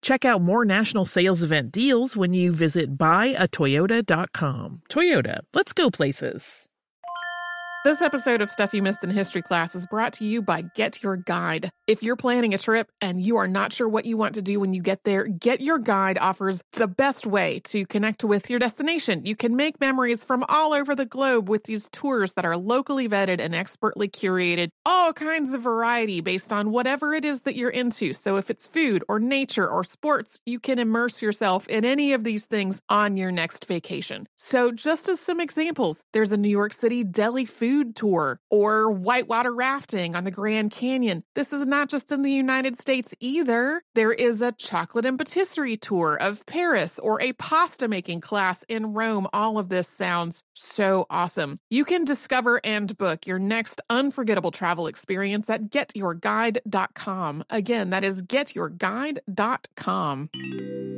Check out more national sales event deals when you visit buyatoyota.com. Toyota, let's go places. This episode of Stuff You Missed in History Class is brought to you by Get Your Guide. If you're planning a trip and you are not sure what you want to do when you get there, Get Your Guide offers the best way to connect with your destination. You can make memories from all over the globe with these tours that are locally vetted and expertly curated, all kinds of variety based on whatever it is that you're into. So if it's food or nature or sports, you can immerse yourself in any of these things on your next vacation. So just as some examples, there's a New York City deli food tour or whitewater rafting on the Grand Canyon. This is not just in the United States either. There is a chocolate and patisserie tour of Paris or a pasta making class in Rome. All of this sounds so awesome. You can discover and book your next unforgettable travel experience at getyourguide.com. Again, that is getyourguide.com.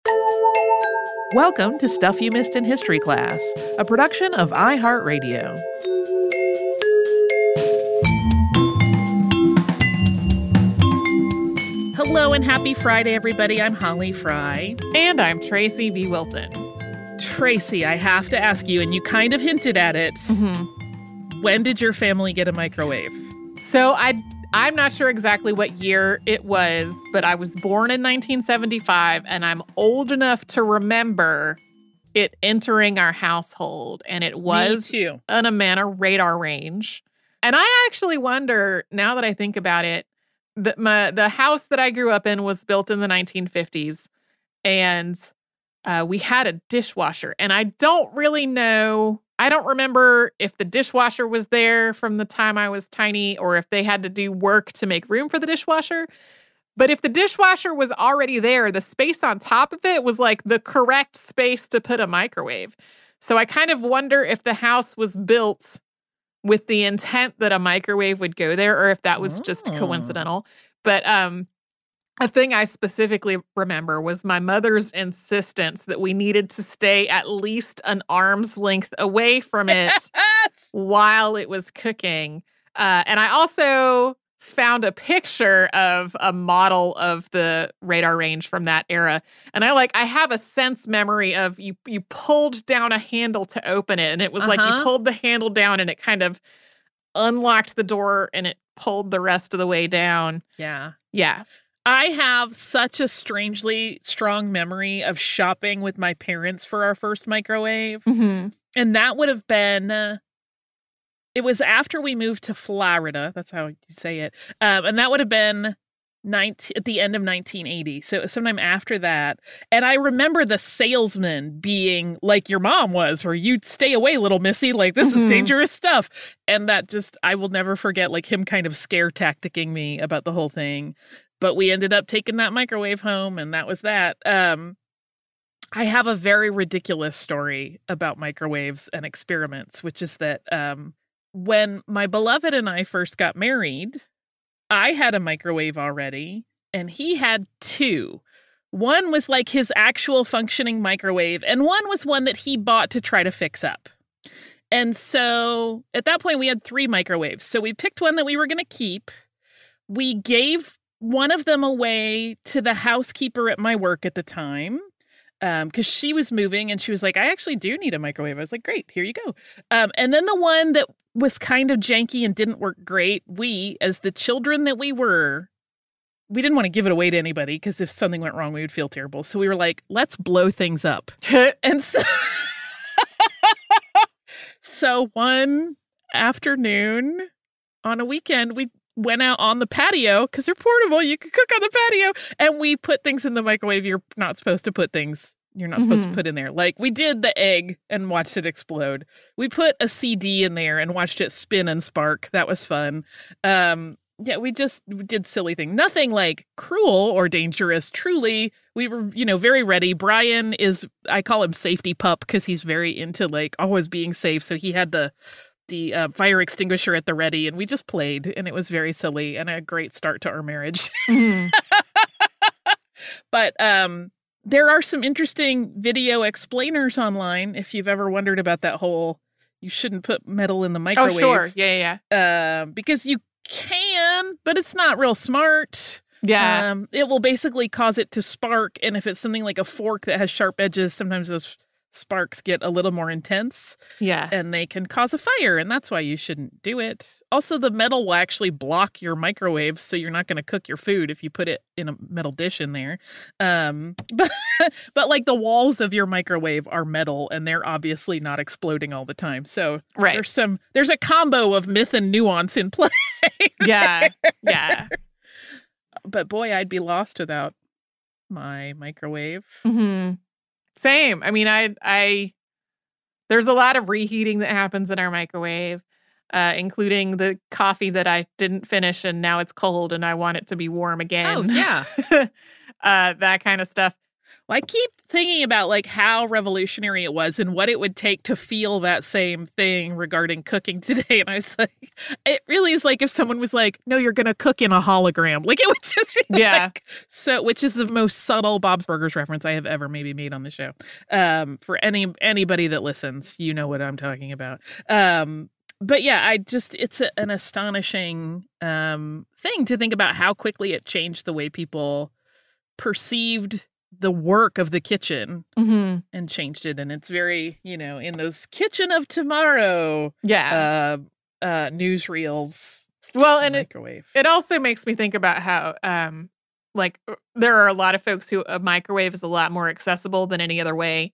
Welcome to Stuff You Missed in History Class, a production of iHeartRadio. Hello and happy Friday, everybody. I'm Holly Fry. And I'm Tracy V. Wilson. Tracy, I have to ask you, and you kind of hinted at it. Mm-hmm. When did your family get a microwave? So I I'm not sure exactly what year it was, but I was born in 1975 and I'm old enough to remember it entering our household and it was an Amana Radarange. And I actually wonder now that I think about it that my the house that I grew up in was built in the 1950s and uh, we had a dishwasher and I don't really know I don't remember if the dishwasher was there from the time I was tiny or if they had to do work to make room for the dishwasher. But if the dishwasher was already there, the space on top of it was like the correct space to put a microwave. So I kind of wonder if the house was built with the intent that a microwave would go there or if that was oh. just coincidental. But um a thing I specifically remember was my mother's insistence that we needed to stay at least an arm's length away from it while it was cooking. Uh, and I also found a picture of a model of the Radarange from that era and i like i have a sense memory of you you pulled down a handle to open it and it was uh-huh. like you uh-huh. pulled the handle down and it kind of unlocked the door and it pulled the rest of the way down yeah yeah I have such a strangely strong memory of shopping with my parents for our first microwave. Mm-hmm. And that would have been, uh, it was after we moved to Florida. That's how you say it. Um, and that would have been 19, at the end of 1980. So sometime after that. And I remember the salesman being like your mom was, where you'd stay away, little missy, like this mm-hmm. is dangerous stuff. And that just, I will never forget, like him kind of scare tacticing me about the whole thing but we ended up taking that microwave home and that was that um i have a very ridiculous story about microwaves and experiments which is that um when my beloved and i first got married i had a microwave already and he had two One was like his actual functioning microwave, and one was one that he bought to try to fix up. And so at that point, we had three microwaves. So we picked one that we were going to keep. We gave one of them away to the housekeeper at my work at the time because um, she was moving and she was like, I actually do need a microwave. I was like, great, here you go. Um, and then the one that was kind of janky and didn't work great, we, as the children that we were, we didn't want to give it away to anybody because if something went wrong, we would feel terrible. So we were like, let's blow things up. and so, so one afternoon on a weekend, we went out on the patio because they're portable. You can cook on the patio. And we put things in the microwave. You're not supposed to put things you're not supposed Mhm. to put in there. Like we did the egg and watched it explode. We put a CD in there and watched it spin and spark. That was fun. Um yeah, we just did silly thing. Nothing like cruel or dangerous. Truly, we were, you know, very ready. Brian is I call him safety pup because he's very into like always being safe. So he had the the uh, fire extinguisher at the ready and we just played and it was very silly and a great start to our marriage. Mhm. but um there are some interesting video explainers online if you've ever wondered about that whole you shouldn't put metal in the microwave. oh, microwave sure. Yeah, yeah, yeah. um, because you can but it's not real smart Yeah. um, it will basically cause it to spark and if it's something like a fork that has sharp edges sometimes those sparks get a little more intense yeah. and they can cause a fire and that's why you shouldn't do it also the metal will actually block your microwave so you're not going to cook your food if you put it in a metal dish in there um but but like the walls of your microwave are metal and they're obviously not exploding all the time so Right. there's some there's a combo of myth and nuance in play Yeah. Yeah. but boy i'd be lost without my microwave hmm Same. I mean, I, I, there's a lot of reheating that happens in our microwave, uh, including the coffee that I didn't finish and now it's cold and I want it to be warm again. oh yeah uh, that kind of stuff. Well, I keep thinking about like how revolutionary it was and what it would take to feel that same thing regarding cooking today. And I was like, it really is like if someone was like, "No, you're gonna cook in a hologram," like it would just be Yeah. like so. Which is the most subtle Bob's Burgers reference I have ever maybe made on the show. Um, for any anybody that listens, you know what I'm talking about. Um, but yeah, I just it's a, an astonishing um thing to think about how quickly it changed the way people perceived the work of the kitchen hmm and changed it and it's very you know in those kitchen of tomorrow Yeah. uh uh newsreels well, and it, microwave it also makes me think about how, um, like, uh, there are a lot of folks who a microwave is a lot more accessible than any other way.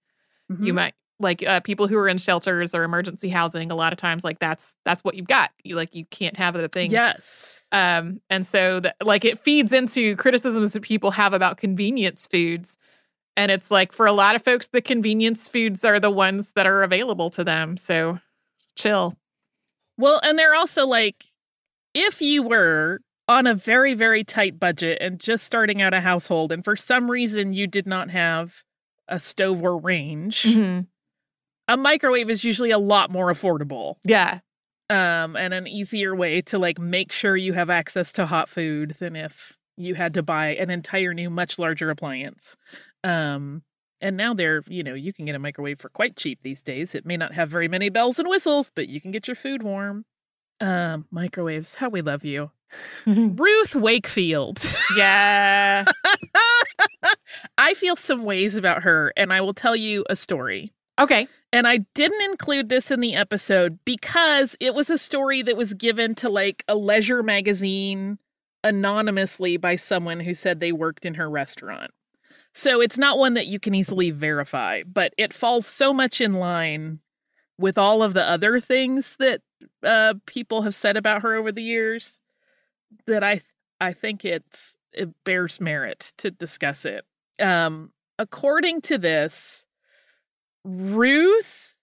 You Mhm. might like uh, people who are in shelters or emergency housing. A lot of times, like that's that's what you've got. You like you can't have other things. yes Um, and so that like it feeds into criticisms that people have about convenience foods. And it's like for a lot of folks, the convenience foods are the ones that are available to them. So chill. well and they're also like if you were on a very very tight budget and just starting out a household and for some reason you did not have a stove or range Mhm. A microwave is usually a lot more affordable. Yeah. um and an easier way to like make sure you have access to hot food than if you had to buy an entire new much larger appliance. Um and now they're you know you can get a microwave for quite cheap these days. It may not have very many bells and whistles but you can get your food warm. Um microwaves how we love you. Ruth wakefield. Yeah. i feel some ways about her and i will tell you a story. Okay. And I didn't include this in the episode because it was a story that was given to like a leisure magazine anonymously by someone who said they worked in her restaurant. So it's not one that you can easily verify, but it falls so much in line with all of the other things that uh, people have said about her over the years that I I think it's it bears merit to discuss it. Um, according to this, Ruth,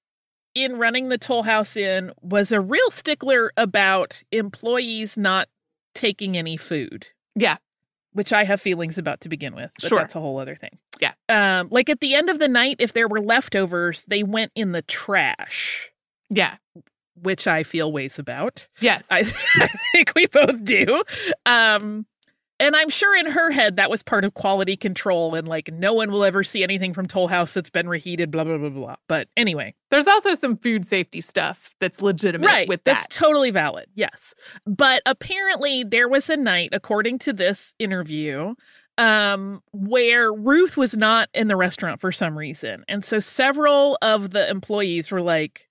in running the Toll House Inn, was a real stickler about employees not taking any food. Yeah. Which I have feelings about to begin with, but Sure. that's a whole other thing. Yeah. Um, like at the end of the night, if there were leftovers, they went in the trash, Yeah. which I feel ways about. Yes. I, I think we both do. Um, And I'm sure in her head that was part of quality control and like no one will ever see anything from Toll House that's been reheated, blah, blah, blah, blah. But anyway. There's also some food safety stuff that's legitimate right, with that. That's totally valid. Yes. But apparently there was a night, according to this interview, um, where Ruth was not in the restaurant for some reason. And so several of the employees were like,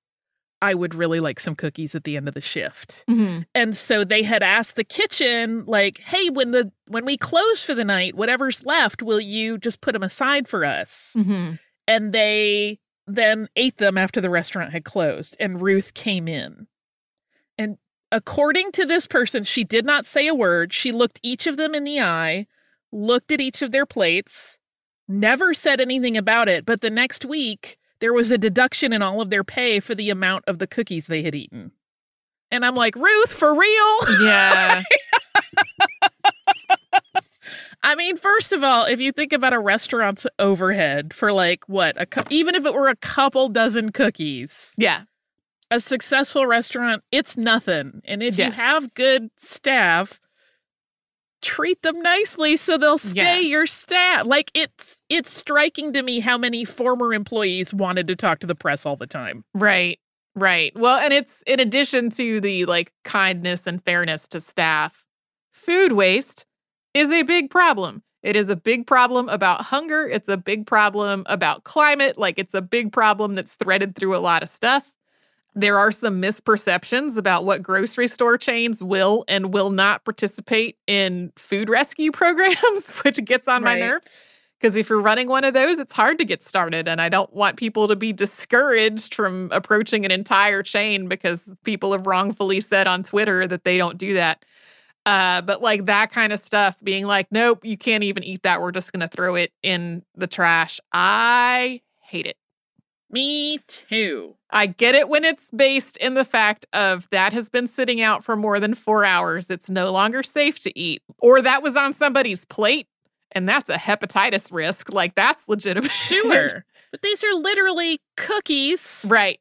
I would really like some cookies at the end of the shift. Mm-hmm. And so they had asked the kitchen like, "Hey, when the when we close for the night, whatever's left, will you just put them aside for us?" Mm-hmm. And they then ate them after the restaurant had closed and Ruth came in. And according to this person, she did not say a word. She looked each of them in the eye, looked at each of their plates, never said anything about it, but the next week there was a deduction in all of their pay for the amount of the cookies they had eaten. And I'm like, Ruth, for real? Yeah. I mean, first of all, if you think about a restaurant's overhead for like what, a cu- even if it were a couple dozen cookies, yeah. a successful restaurant, it's nothing. And if Yeah. you have good staff, treat them nicely so they'll stay Yeah. your staff. Like it's it's striking to me how many former employees wanted to talk to the press all the time. Right. Right. Well, and it's in addition to the like kindness and fairness to staff, food waste is a big problem. It is a big problem about hunger. It's a big problem about climate. Like, it's a big problem that's threaded through a lot of stuff. There are some misperceptions about what grocery store chains will and will not participate in food rescue programs, which gets on my nerves. Because if you're running one of those, it's hard to get started. And I don't want people to be discouraged from approaching an entire chain because people have wrongfully said on Twitter that they don't do that. Uh, but like that kind of stuff, being like, nope, you can't even eat that. We're just going to throw it in the trash. I hate it. Me too. I get it when it's based in the fact of that has been sitting out for more than four hours. It's no longer safe to eat, or that was on somebody's plate, and that's a hepatitis risk. Like that's legitimate. Sure. but these are literally cookies. right.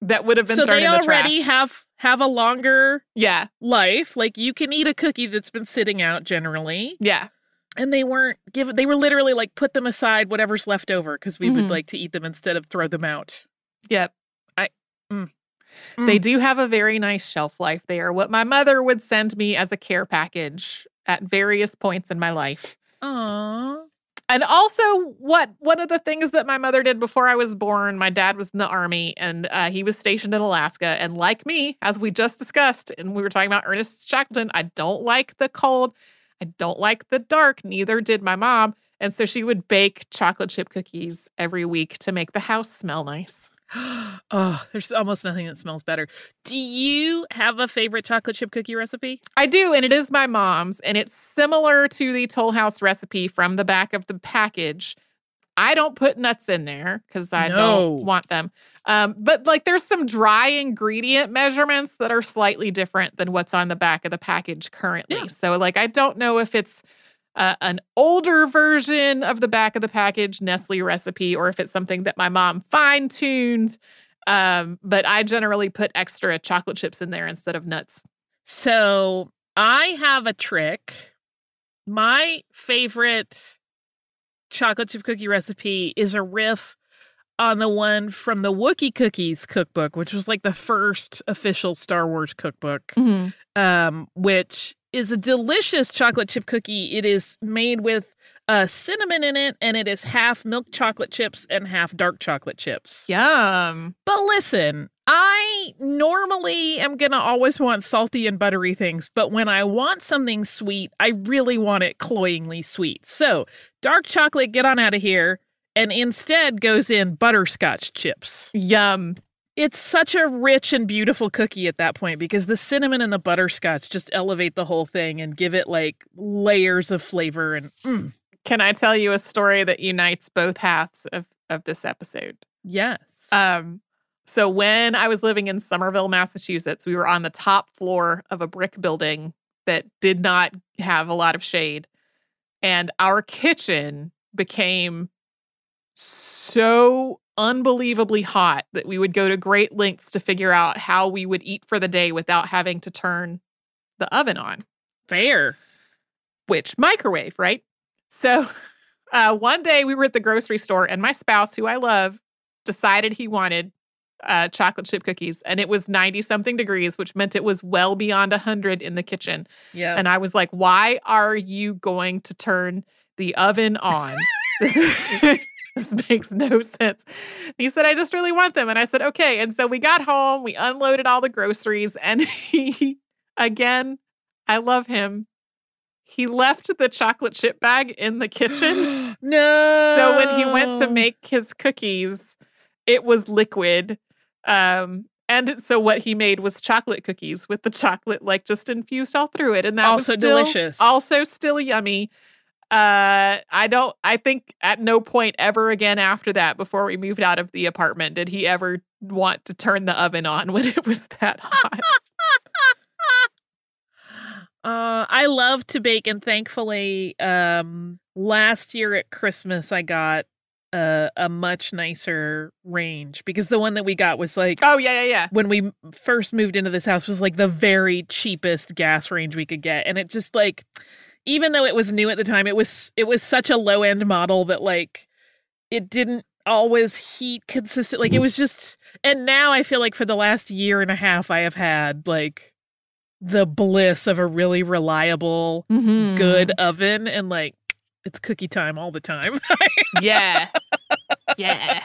That would have been So thrown they in the already have have a longer yeah. life. Like you can eat a cookie that's been sitting out generally. Yeah. And they weren't given they were literally like put them aside whatever's left over because we Mhm. would like to eat them instead of throw them out. Yep. Mm. They do have a very nice shelf life. They are what my mother would send me as a care package at various points in my life. Aww. And also, what one of the things that my mother did before I was born, my dad was in the army and uh, he was stationed in Alaska. And like me, as we just discussed, and we were talking about Ernest Shackleton, I don't like the cold. I don't like the dark. Neither did my mom. And so she would bake chocolate chip cookies every week to make the house smell nice. oh, there's almost nothing that smells better. Do you have a favorite chocolate chip cookie recipe? I do, and it is my mom's, and it's similar to the Toll House recipe from the back of the package. I don't put nuts in there because I No. don't want them. Um, but like there's some dry ingredient measurements that are slightly different than what's on the back of the package currently. Yeah. So like I don't know if it's uh, an older version of the back of the package Nestle recipe or if it's something that my mom fine tuned. Um, but I generally put extra chocolate chips in there instead of nuts. So I have a trick. My favorite chocolate chip cookie recipe is a riff on the one from the Wookiee Cookies cookbook, which was like the first official Star Wars cookbook, um, which is a delicious chocolate chip cookie. It is made with uh, cinnamon in it, and it is half milk chocolate chips and half dark chocolate chips. Yum. But listen, I normally am going to always want salty and buttery things, but when I want something sweet, I really want it cloyingly sweet. So, dark chocolate, get on out of here, and instead goes in butterscotch chips. Yum. It's such a rich and beautiful cookie at that point because the cinnamon and the butterscotch just elevate the whole thing and give it like layers of flavor and mm, Can I tell you a story that unites both halves of, of this episode? yes. Um, so when I was living in Somerville, Massachusetts, we were on the top floor of a brick building that did not have a lot of shade. And our kitchen became so unbelievably hot that we would go to great lengths to figure out how we would eat for the day without having to turn the oven on. Fair. which microwave, right? So uh, one day we were at the grocery store and my spouse, who I love, decided he wanted uh, chocolate chip cookies and it was 90 something degrees, which meant it was well beyond 100 in the kitchen. Yeah. And I was like, why are you going to turn the oven on? this makes no sense. He said, I just really want them. And I said, okay. And so we got home, we unloaded all the groceries, and he, again, I love him. He left the chocolate chip bag in the kitchen. no. So when he went to make his cookies, it was liquid. Um, and so what he made was chocolate cookies with the chocolate like just infused all through it. And that Also was still- delicious. Also still yummy. Uh I don't I think at no point ever again after that, before we moved out of the apartment, did he ever want to turn the oven on when it was that hot. Uh, I love to bake, and thankfully, um, last year at Christmas, I got a, a much nicer range because the one that we got was like oh yeah, yeah, yeah. when we first moved into this house was like the very cheapest gas range we could get, and it just like, even though it was new at the time, it was it was such a low end model that like it didn't always heat consistent. Like it was just, and now I feel like for the last year and a half, I have had like the bliss of a really reliable, Mhm. good oven, and like it's cookie time all the time. Yeah. yeah.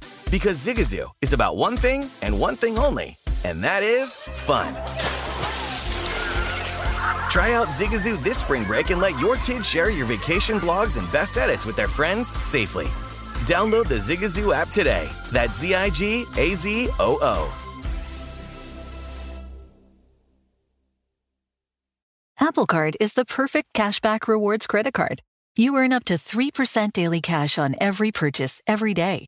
Because Zigazoo is about one thing and one thing only, and that is fun. Try out Zigazoo this spring break and let your kids share your vacation blogs and best edits with their friends safely. Download the Zigazoo app today. That's Z I G A Z O O. Apple Card is the perfect cashback rewards credit card. You earn up to 3% daily cash on every purchase every day.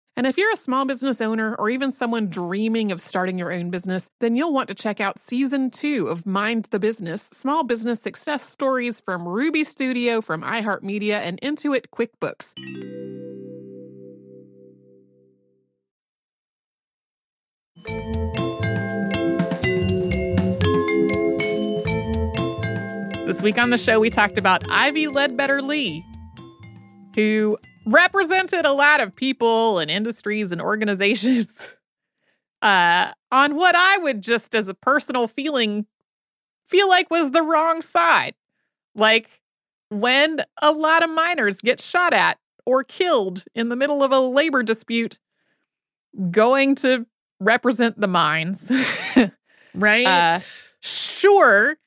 And if you're a small business owner or even someone dreaming of starting your own business, then you'll want to check out season two of Mind the Business Small Business Success Stories from Ruby Studio, from iHeartMedia, and Intuit QuickBooks. This week on the show, we talked about Ivy Ledbetter Lee, who represented a lot of people and industries and organizations uh, on what I would just, as a personal feeling, feel like was the wrong side. Like when a lot of miners get shot at or killed in the middle of a labor dispute, going to represent the mines. right? Uh, sure,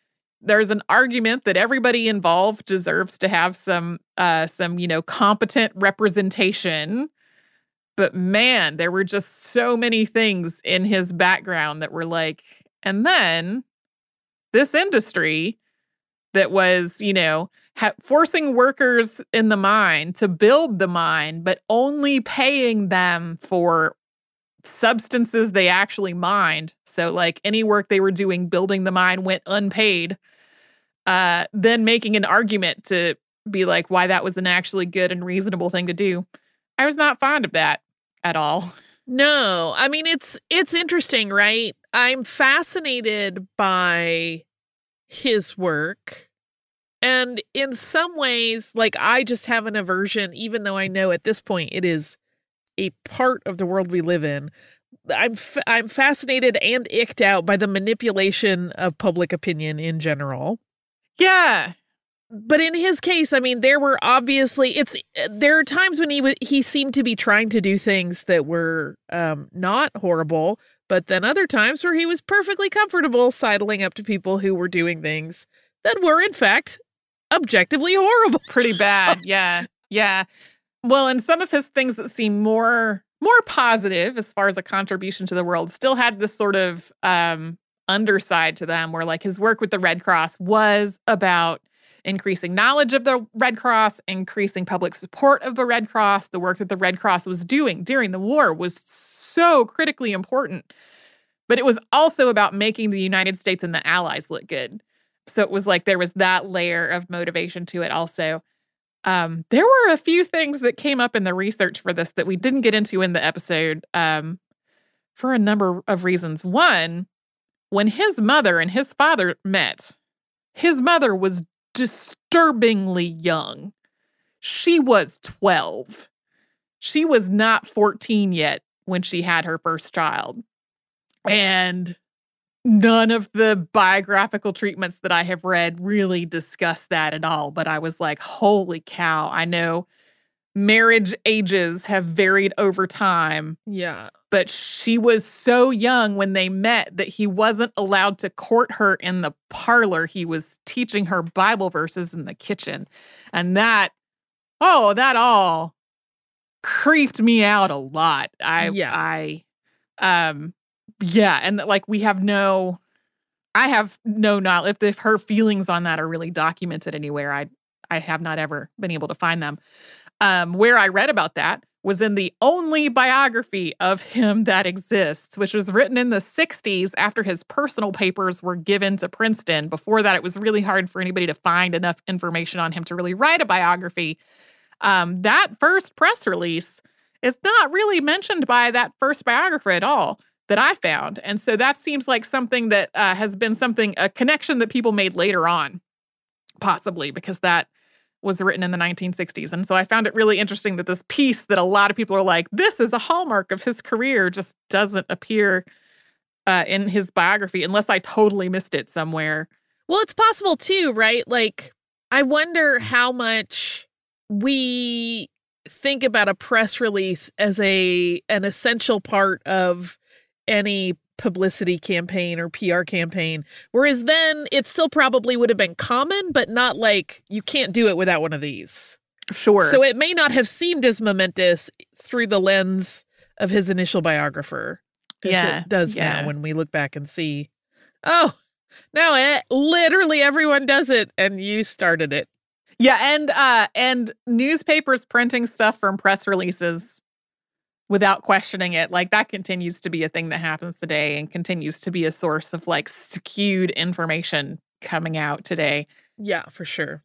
there's an argument that everybody involved deserves to have some uh some you know competent representation. But man there were just so many things in his background that were like and then this industry that was you know ha- forcing workers in the mine to build the mine but only paying them for substances they actually mined. So like any work they were doing building the mine went unpaid uh, then making an argument to be like why that was an actually good and reasonable thing to do. I was not fond of that at all. No, I mean it's it's interesting, right? I'm fascinated by his work. And in some ways, like I just have an aversion, even though I know at this point it is a part of the world we live in. I'm f- I'm fascinated and icked out by the manipulation of public opinion in general. Yeah. But in his case, I mean, there were obviously it's there are times when he w- he seemed to be trying to do things that were um, not horrible, but then other times where he was perfectly comfortable sidling up to people who were doing things that were in fact objectively horrible. Pretty bad. yeah. Yeah. Well, and some of his things that seem more more positive as far as a contribution to the world still had this sort of um underside to them where like his work with the Red Cross was about increasing knowledge of the Red Cross, increasing public support of the Red Cross. The work that the Red Cross was doing during the war was so critically important. But it was also about making the United States and the Allies look good. So it was like there was that layer of motivation to it also. Um, there were a few things that came up in the research for this that we didn't get into in the episode um, for a number of reasons. One, when his mother and his father met, his mother was disturbingly young. She was 12. She was not 14 yet when she had her first child. And none of the biographical treatments that I have read really discuss that at all. But I was like, holy cow, I know marriage ages have varied over time. Yeah. But she was so young when they met that he wasn't allowed to court her in the parlor. He was teaching her Bible verses in the kitchen. And that, oh, that all creeped me out a lot. I, Yeah. I, um, yeah. And like we have no, I have no knowledge if, if her feelings on that are really documented anywhere. I, I have not ever been able to find them. Um, where I read about that was in the only biography of him that exists, which was written in the 60s after his personal papers were given to Princeton. Before that, it was really hard for anybody to find enough information on him to really write a biography. Um, that first press release is not really mentioned by that first biographer at all that I found. And so that seems like something that uh, has been something, a connection that people made later on, possibly because that was written in the 1960s. And so I found it really interesting that this piece that a lot of people are like, this is a hallmark of his career, just doesn't appear uh, in his biography unless I totally missed it somewhere. Well, it's possible too, right? Like, I wonder how much we think about a press release as a an essential part of any publicity campaign or PR campaign. Whereas then it still probably would have been common, but not like you can't do it without one of these. Sure. So it may not have seemed as momentous through the lens of his initial biographer. as Yeah, It does yeah. now when we look back and see, oh, now it, literally everyone does it and you started it. yeah, and uh and newspapers printing stuff from press releases without questioning it. Like that continues to be a thing that happens today and continues to be a source of like skewed information coming out today. Yeah, for sure.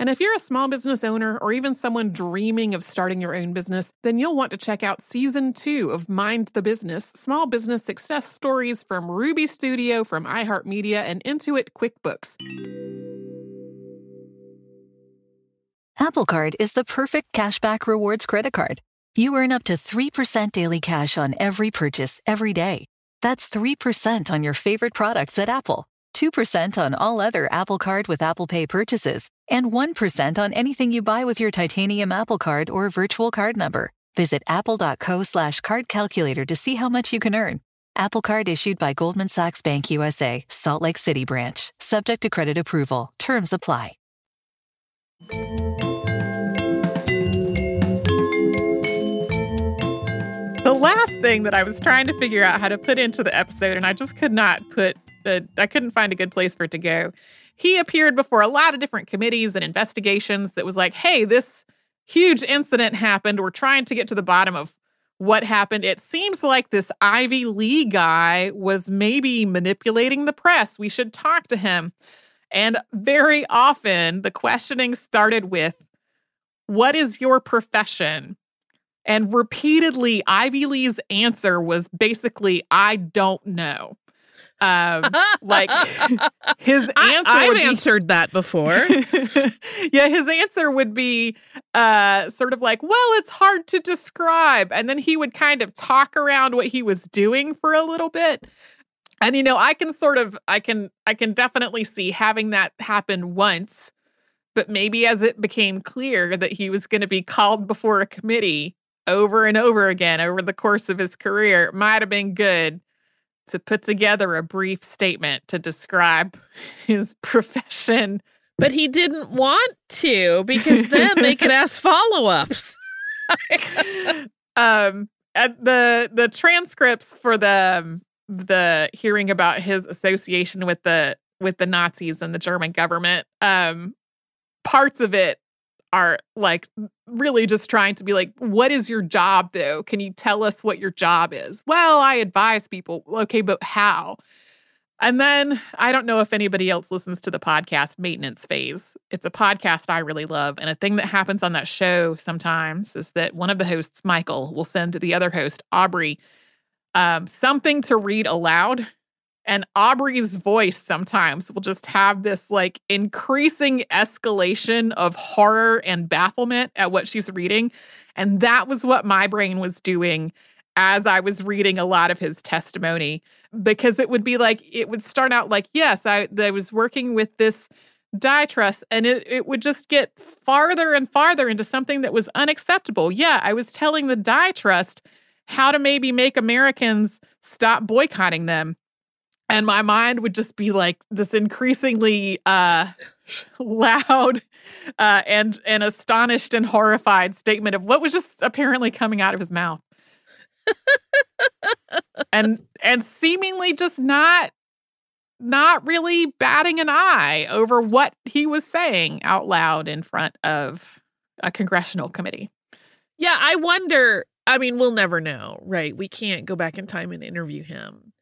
And if you're a small business owner or even someone dreaming of starting your own business, then you'll want to check out season two of Mind the Business Small Business Success Stories from Ruby Studio, from iHeartMedia, and Intuit QuickBooks. Apple Card is the perfect cashback rewards credit card. You earn up to 3% daily cash on every purchase every day. That's 3% on your favorite products at Apple, 2% on all other Apple Card with Apple Pay purchases, and 1% on anything you buy with your titanium Apple Card or virtual card number. Visit apple.co slash card calculator to see how much you can earn. Apple Card issued by Goldman Sachs Bank USA, Salt Lake City branch, subject to credit approval. Terms apply. The last thing that I was trying to figure out how to put into the episode, and I just could not put, the, I couldn't find a good place for it to go. He appeared before a lot of different committees and investigations that was like, hey, this huge incident happened. We're trying to get to the bottom of what happened. It seems like this Ivy Lee guy was maybe manipulating the press. We should talk to him. And very often the questioning started with, What is your profession? And repeatedly, Ivy Lee's answer was basically, I don't know. Um, like his answer. I, have would be- answered that before. yeah, his answer would be uh, sort of like, well, it's hard to describe. And then he would kind of talk around what he was doing for a little bit. And you know, I can sort of I can I can definitely see having that happen once, but maybe as it became clear that he was going to be called before a committee over and over again over the course of his career, it might have been good to put together a brief statement to describe his profession But he didn't want to because then they could ask follow ups. um at the the transcripts for the um, the hearing about his association with the with the Nazis and the German government um parts of it are like really just trying to be like what is your job though can you tell us what your job is well i advise people okay but how and then I don't know if anybody else listens to the podcast Maintenance Phase. It's a podcast I really love. And a thing that happens on that show sometimes is that one of the hosts, Michael, will send the other host, Aubrey, um, something to read aloud. And Aubrey's voice sometimes will just have this like increasing escalation of horror and bafflement at what she's reading. And that was what my brain was doing as I was reading a lot of his testimony because it would be like it would start out like yes I, I was working with this dye trust and it, it would just get farther and farther into something that was unacceptable yeah i was telling the dye trust how to maybe make americans stop boycotting them and my mind would just be like this increasingly uh loud uh and and astonished and horrified statement of what was just apparently coming out of his mouth and and seemingly just not not really batting an eye over what he was saying out loud in front of a congressional committee. Yeah, I wonder. I mean, we'll never know, right? We can't go back in time and interview him.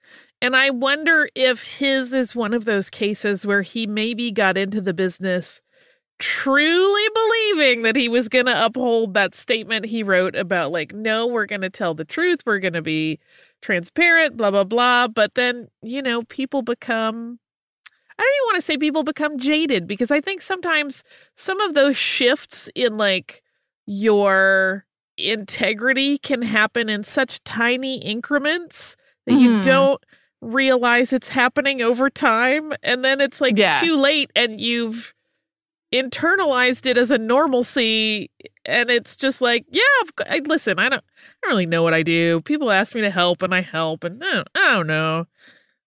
And I wonder if his is one of those cases where he maybe got into the business truly believing that he was going to uphold that statement he wrote about, like, no, we're going to tell the truth, we're going to be transparent, blah, blah, blah. But then, you know, people become. I don't even want to say people become jaded because I think sometimes some of those shifts in like your integrity can happen in such tiny increments that mm. you mm-hmm. don't realize it's happening over time and then it's like yeah. too late and you've internalized it as a normalcy and it's just like yeah I, listen I don't I don't really know what I do. People ask me to help and I help and I don't, I don't know.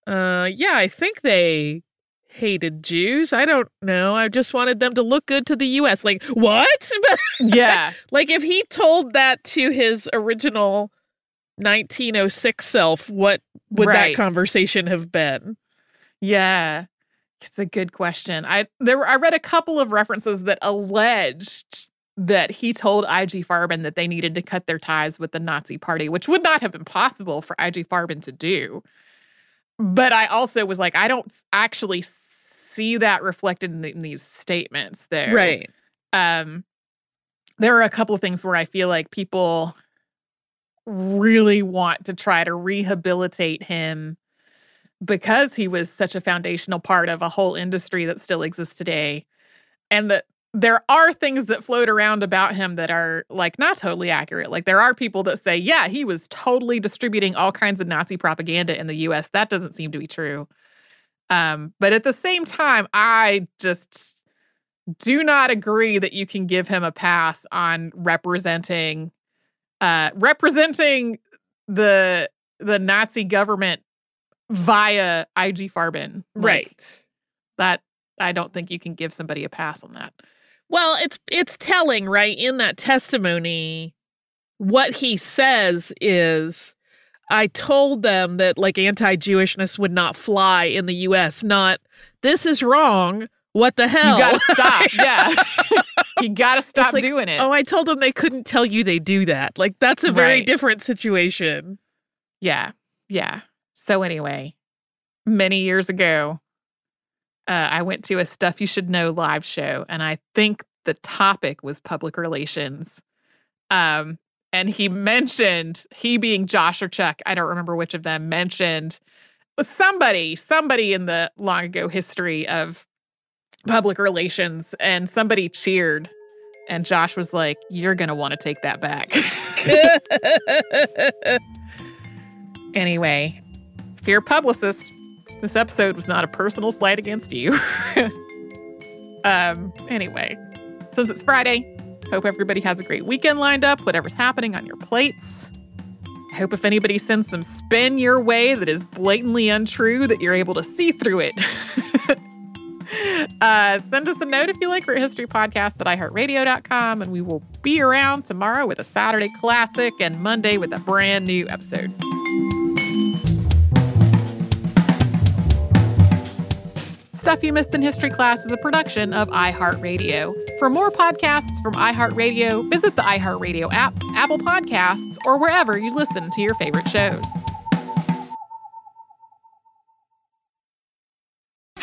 Uh yeah I think they hated Jews. I don't know. I just wanted them to look good to the US like what? Yeah. Like if he told that to his original 1906 self what would right. that conversation have been yeah it's a good question. I there were, I read a couple of references that alleged that he told IG Farben that they needed to cut their ties with the Nazi party, which would not have been possible for IG Farben to do. But I also was like, I don't actually see that reflected in, the, in these statements there. Right. Um, there are a couple of things where I feel like people really want to try to rehabilitate him because he was such a foundational part of a whole industry that still exists today. And that there are things that float around about him that are like not totally accurate. Like there are people that say, yeah, he was totally distributing all kinds of Nazi propaganda in the US. That doesn't seem to be true. Um, but at the same time, I just do not agree that you can give him a pass on representing uh representing the the Nazi government via IG Farben. Like, right. That I don't think you can give somebody a pass on that. Well, it's it's telling, right? In that testimony, what he says is I told them that like anti-Jewishness would not fly in the US, not this is wrong. What the hell? You gotta stop. yeah. You gotta stop like, doing it. Oh, I told them they couldn't tell you they do that. Like that's a very right. different situation. Yeah. Yeah. So, anyway, many years ago, uh, I went to a Stuff You Should Know live show, and I think the topic was public relations. Um, and he mentioned, he being Josh or Chuck, I don't remember which of them, mentioned somebody, somebody in the long ago history of public relations, and somebody cheered. And Josh was like, You're going to want to take that back. anyway, if you're a publicist, this episode was not a personal slight against you. um, anyway, since it's Friday, hope everybody has a great weekend lined up, whatever's happening on your plates. I hope if anybody sends some spin your way that is blatantly untrue, that you're able to see through it. Uh, send us a note if you like. We're at historypodcast at iheartradio.com, and we will be around tomorrow with a Saturday classic and Monday with a brand new episode. Stuff You Missed in History Class is a production of iHeartRadio. For more podcasts from iHeartRadio, visit the iHeartRadio app, Apple Podcasts, or wherever you listen to your favorite shows.